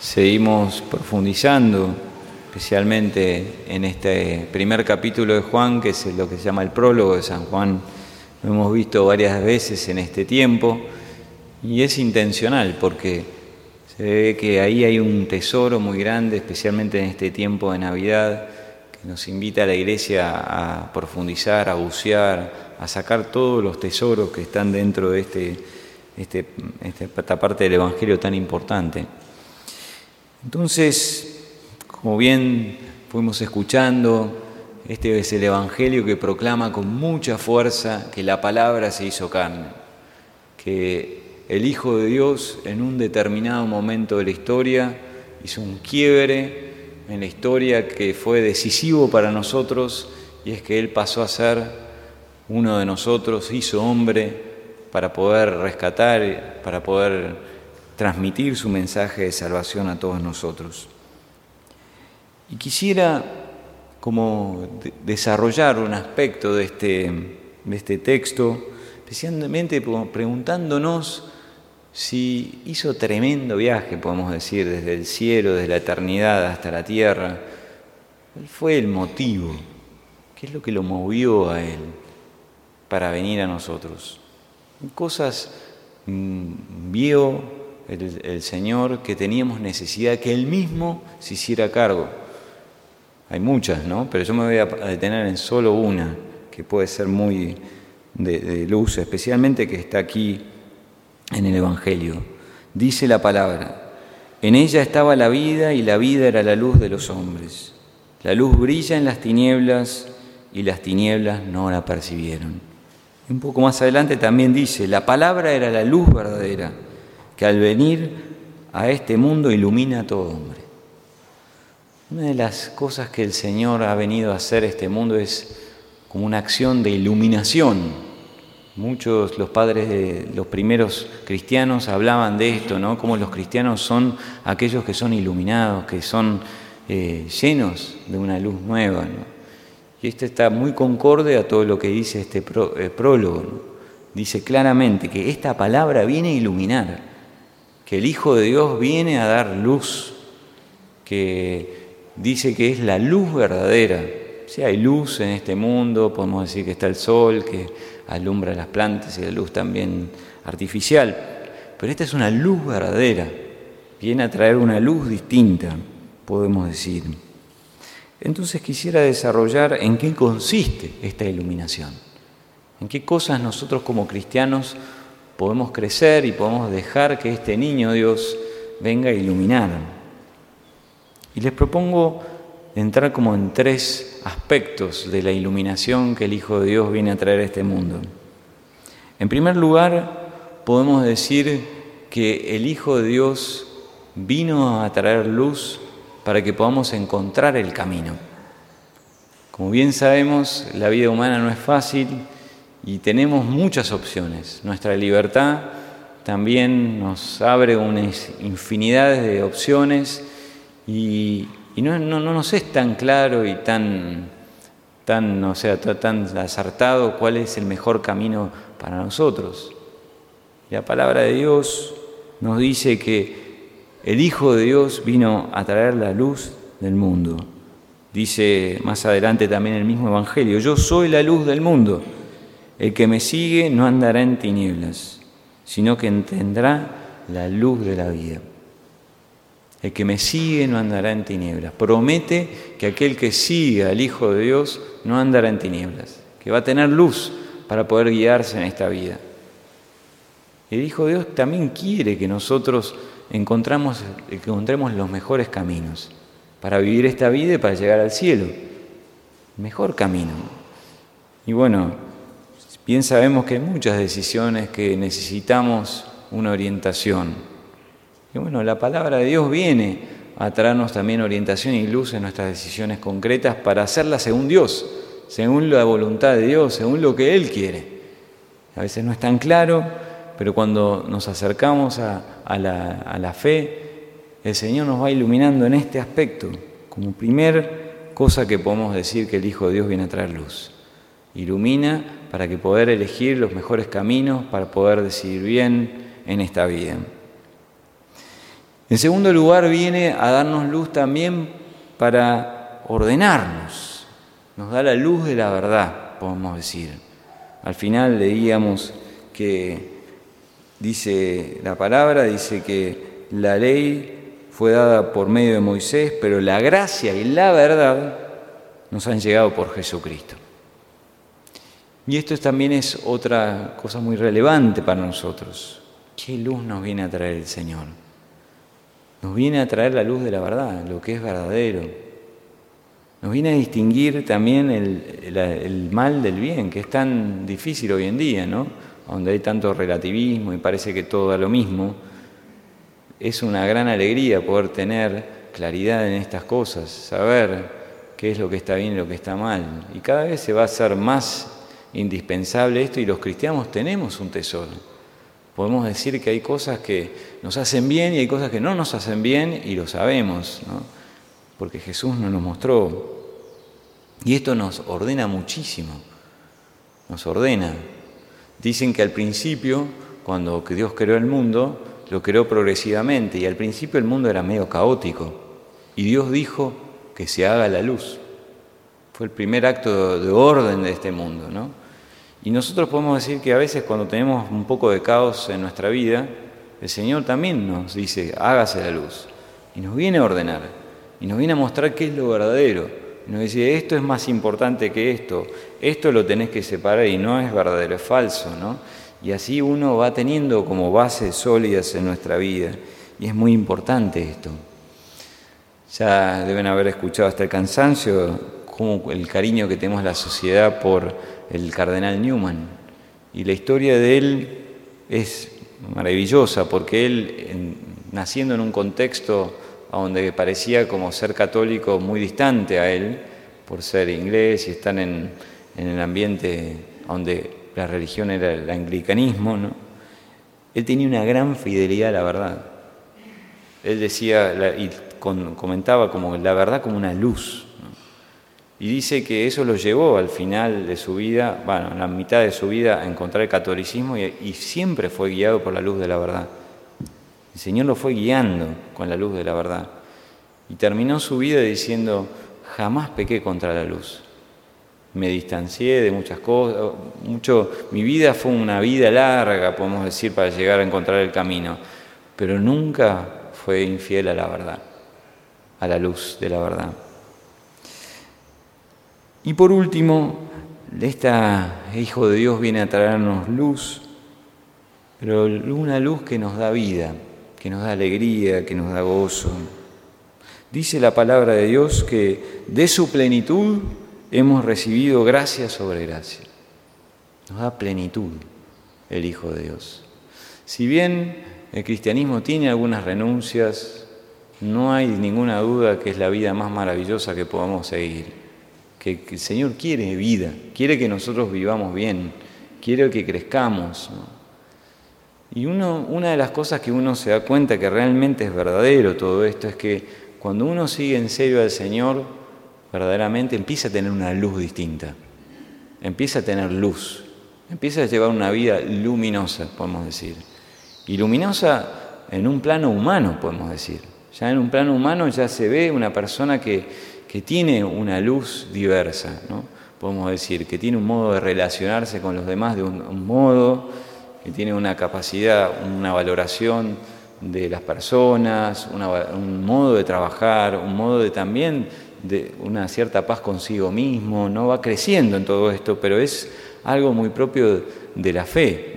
seguimos profundizando, especialmente en este primer capítulo de Juan, que es lo que se llama el prólogo de San Juan. Lo hemos visto varias veces en este tiempo y es intencional porque se ve que ahí hay un tesoro muy grande, especialmente en este tiempo de Navidad, que nos invita a la iglesia a profundizar, a bucear, a sacar todos los tesoros que están dentro de este, este, esta parte del Evangelio tan importante. Entonces, como bien fuimos escuchando, este es el Evangelio que proclama con mucha fuerza que la palabra se hizo carne, que el Hijo de Dios en un determinado momento de la historia hizo un quiebre en la historia que fue decisivo para nosotros y es que Él pasó a ser uno de nosotros, hizo hombre para poder rescatar, para poder transmitir su mensaje de salvación a todos nosotros. Y quisiera como desarrollar un aspecto de este, de este texto, especialmente preguntándonos si hizo tremendo viaje, podemos decir, desde el cielo, desde la eternidad hasta la tierra. ¿Cuál fue el motivo? ¿Qué es lo que lo movió a él para venir a nosotros? Cosas mm, vio, el, Señor que teníamos necesidad que Él mismo se hiciera cargo. Hay muchas, ¿no? Pero yo me voy a detener en solo una, que puede ser muy de, de luz, especialmente que está aquí en el Evangelio. Dice la palabra, en ella estaba la vida y la vida era la luz de los hombres. La luz brilla en las tinieblas y las tinieblas no la percibieron. Un poco más adelante también dice, la palabra era la luz verdadera que al venir a este mundo ilumina a todo hombre. Una de las cosas que el Señor ha venido a hacer este mundo es como una acción de iluminación. Muchos los padres de los primeros cristianos hablaban de esto, ¿no? Como los cristianos son aquellos que son iluminados, que son eh, llenos de una luz nueva, Y esto está muy concorde a todo lo que dice este eh, prólogo. Dice claramente que esta palabra viene a iluminar que el Hijo de Dios viene a dar luz, que dice que es la luz verdadera. Si hay luz en este mundo, podemos decir que está el sol, que alumbra las plantas y la luz también artificial, pero esta es una luz verdadera, viene a traer una luz distinta, podemos decir. Entonces quisiera desarrollar en qué consiste esta iluminación, en qué cosas nosotros como cristianos podemos crecer y podemos dejar que este niño Dios venga a iluminar. Y les propongo entrar como en tres aspectos de la iluminación que el Hijo de Dios viene a traer a este mundo. En primer lugar, podemos decir que el Hijo de Dios vino a traer luz para que podamos encontrar el camino. Como bien sabemos, la vida humana no es fácil y tenemos muchas opciones. Nuestra libertad también nos abre unas infinidades de opciones y, no, nos es tan claro y tan, tan, o sea, tan acertado cuál es el mejor camino para nosotros. La palabra de Dios nos dice que el Hijo de Dios vino a traer la luz del mundo. Dice más adelante también el mismo Evangelio, yo soy la luz del mundo. El que me sigue no andará en tinieblas, sino que tendrá la luz de la vida. El que me sigue no andará en tinieblas. Promete que aquel que sigue al Hijo de Dios no andará en tinieblas, que va a tener luz para poder guiarse en esta vida. El Hijo de Dios también quiere que nosotros encontremos los mejores caminos para vivir esta vida y para llegar al cielo. Mejor camino. Y bueno, Bien sabemos que hay muchas decisiones que necesitamos una orientación. Y bueno, la palabra de Dios viene a traernos también orientación y luz en nuestras decisiones concretas para hacerlas según Dios, según la voluntad de Dios, según lo que Él quiere. A veces no es tan claro, pero cuando nos acercamos a, la, la fe, el Señor nos va iluminando en este aspecto, como primer cosa que podemos decir que el Hijo de Dios viene a traer luz. Ilumina para que poder elegir los mejores caminos, para poder decidir bien en esta vida. En segundo lugar, viene a darnos luz también para ordenarnos. Nos da la luz de la verdad, podemos decir. Al final leíamos que dice la palabra, dice que la ley fue dada por medio de Moisés, pero la gracia y la verdad nos han llegado por Jesucristo. Y esto también es otra cosa muy relevante para nosotros. ¿Qué luz nos viene a traer el Señor? Nos viene a traer la luz de la verdad, lo que es verdadero. Nos viene a distinguir también el, mal del bien, que es tan difícil hoy en día, ¿no? Donde hay tanto relativismo y parece que todo da lo mismo. Es una gran alegría poder tener claridad en estas cosas, saber qué es lo que está bien y lo que está mal. Y cada vez se va a hacer más indispensable esto y los cristianos tenemos un tesoro. Podemos decir que hay cosas que nos hacen bien y hay cosas que no nos hacen bien y lo sabemos, ¿no? porque Jesús nos mostró. Y esto nos ordena muchísimo, nos ordena. Dicen que al principio, cuando Dios creó el mundo, lo creó progresivamente y al principio el mundo era medio caótico y Dios dijo que se haga la luz. Fue el primer acto de orden de este mundo, ¿no? Y nosotros podemos decir que a veces cuando tenemos un poco de caos en nuestra vida, el Señor también nos dice, hágase la luz. Y nos viene a ordenar, y nos viene a mostrar qué es lo verdadero. Y nos dice, esto es más importante que esto, esto lo tenés que separar y no es verdadero, es falso, ¿no? Y así uno va teniendo como bases sólidas en nuestra vida. Y es muy importante esto. Ya deben haber escuchado hasta el cansancio como el cariño que tenemos la sociedad por el cardenal Newman. Y la historia de él es maravillosa porque él, naciendo en un contexto donde parecía como ser católico muy distante a él, por ser inglés y estar en, el ambiente donde la religión era el anglicanismo, ¿no? él tenía una gran fidelidad a la verdad. Él decía y comentaba como la verdad como una luz. Y dice que eso lo llevó al final de su vida, bueno, en la mitad de su vida, a encontrar el catolicismo y, siempre fue guiado por la luz de la verdad. El Señor lo fue guiando con la luz de la verdad. Y terminó su vida diciendo, jamás pequé contra la luz. Me distancié de muchas cosas, mucho, mi vida fue una vida larga, podemos decir, para llegar a encontrar el camino, pero nunca fue infiel a la verdad, a la luz de la verdad. Y por último, este Hijo de Dios viene a traernos luz, pero una luz que nos da vida, que nos da alegría, que nos da gozo. Dice la palabra de Dios que de su plenitud hemos recibido gracia sobre gracia. Nos da plenitud el Hijo de Dios. Si bien el cristianismo tiene algunas renuncias, no hay ninguna duda que es la vida más maravillosa que podamos seguir que, el Señor quiere vida, quiere que nosotros vivamos bien, quiere que crezcamos. Y uno, una de las cosas que uno se da cuenta que realmente es verdadero todo esto es que cuando uno sigue en serio al Señor, verdaderamente empieza a tener una luz distinta, empieza a tener luz, empieza a llevar una vida luminosa, podemos decir. Y luminosa en un plano humano, podemos decir. Ya en un plano humano ya se ve una persona que, que tiene una luz diversa, ¿no? podemos decir, que tiene un modo de relacionarse con los demás de un, modo, que tiene una capacidad, una valoración de las personas, un modo de trabajar, un modo de también de una cierta paz consigo mismo, no va creciendo en todo esto, pero es algo muy propio de la fe,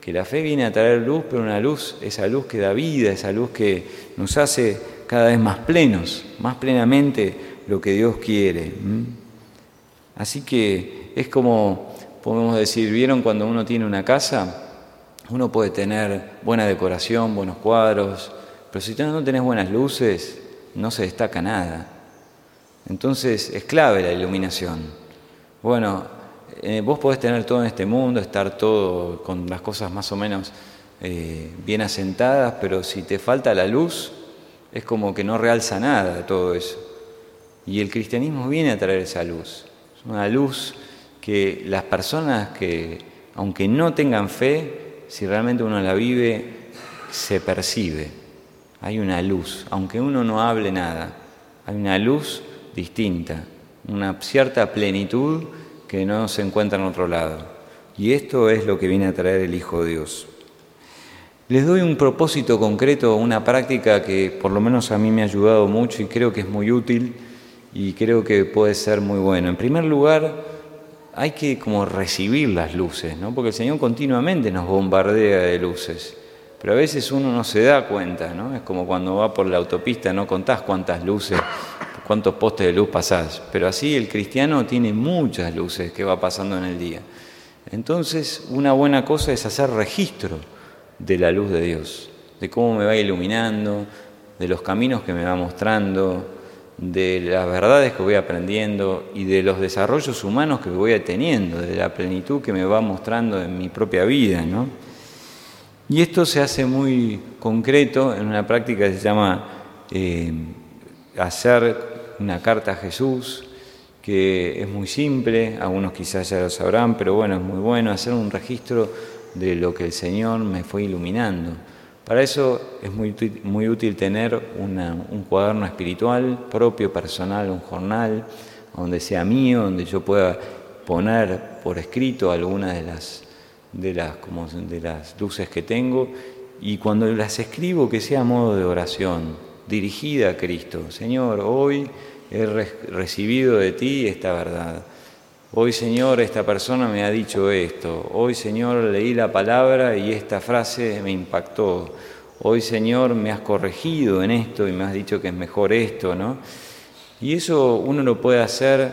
que la fe viene a traer luz, pero una luz, esa luz que da vida, esa luz que nos hace cada vez más plenos, más plenamente lo que Dios quiere. Así que es como, podemos decir, ¿vieron cuando uno tiene una casa? Uno puede tener buena decoración, buenos cuadros, pero si no tenés buenas luces, no se destaca nada. Entonces es clave la iluminación. Bueno, eh, vos podés tener todo en este mundo, estar todo con las cosas más o menos eh, bien asentadas, pero si te falta la luz, es como que no realza nada todo eso. Y el cristianismo viene a traer esa luz. Es una luz que las personas que, aunque no tengan fe, si realmente uno la vive, se percibe. hay una luz, aunque uno no hable nada, hay una luz distinta, una cierta plenitud que no se encuentra en otro lado. Y esto es lo que viene a traer el Hijo de Dios. Les doy un propósito concreto, una práctica que por lo menos a mí me ha ayudado mucho y creo que es muy útil y creo que puede ser muy bueno. En primer lugar, hay que como recibir las luces, ¿no? porque el Señor continuamente nos bombardea de luces, pero a veces uno no se da cuenta, ¿no? es como cuando va por la autopista, no contás cuántas luces, cuántos postes de luz pasás, pero así el cristiano tiene muchas luces que va pasando en el día. Entonces, una buena cosa es hacer registro de la luz de Dios, de cómo me va iluminando, de los caminos que me va mostrando, de las verdades que voy aprendiendo y de los desarrollos humanos que voy teniendo, de la plenitud que me va mostrando en mi propia vida. ¿no? Y esto se hace muy concreto en una práctica que se llama eh, hacer una carta a Jesús, que es muy simple, algunos quizás ya lo sabrán, pero bueno, es muy bueno hacer un registro de lo que el Señor me fue iluminando. Para eso es muy, muy útil tener un cuaderno espiritual propio, personal, un jornal, donde sea mío, donde yo pueda poner por escrito algunas de las, de las, de las luces que tengo y cuando las escribo que sea a modo de oración, dirigida a Cristo. Señor, hoy he recibido de ti esta verdad. Hoy Señor, esta persona me ha dicho esto. Hoy Señor, leí la palabra y esta frase me impactó. Hoy Señor, me has corregido en esto y me has dicho que es mejor esto, ¿no? Y eso uno lo puede hacer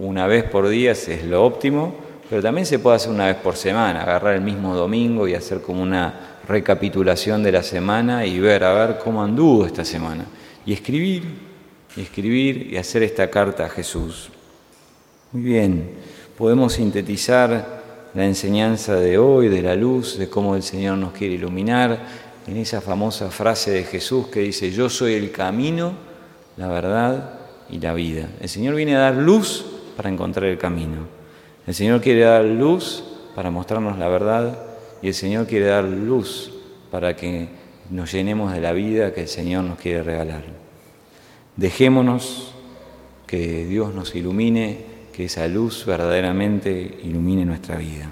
una vez por día, es lo óptimo, pero también se puede hacer una vez por semana, agarrar el mismo domingo y hacer como una recapitulación de la semana y ver, a ver cómo anduvo esta semana. Y escribir, y escribir y hacer esta carta a Jesús. Muy bien, podemos sintetizar la enseñanza de hoy, de la luz, de cómo el Señor nos quiere iluminar, en esa famosa frase de Jesús que dice, yo soy el camino, la verdad y la vida. El Señor viene a dar luz para encontrar el camino. El Señor quiere dar luz para mostrarnos la verdad y el Señor quiere dar luz para que nos llenemos de la vida que el Señor nos quiere regalar. Dejémonos que Dios nos ilumine que esa luz verdaderamente ilumine nuestra vida.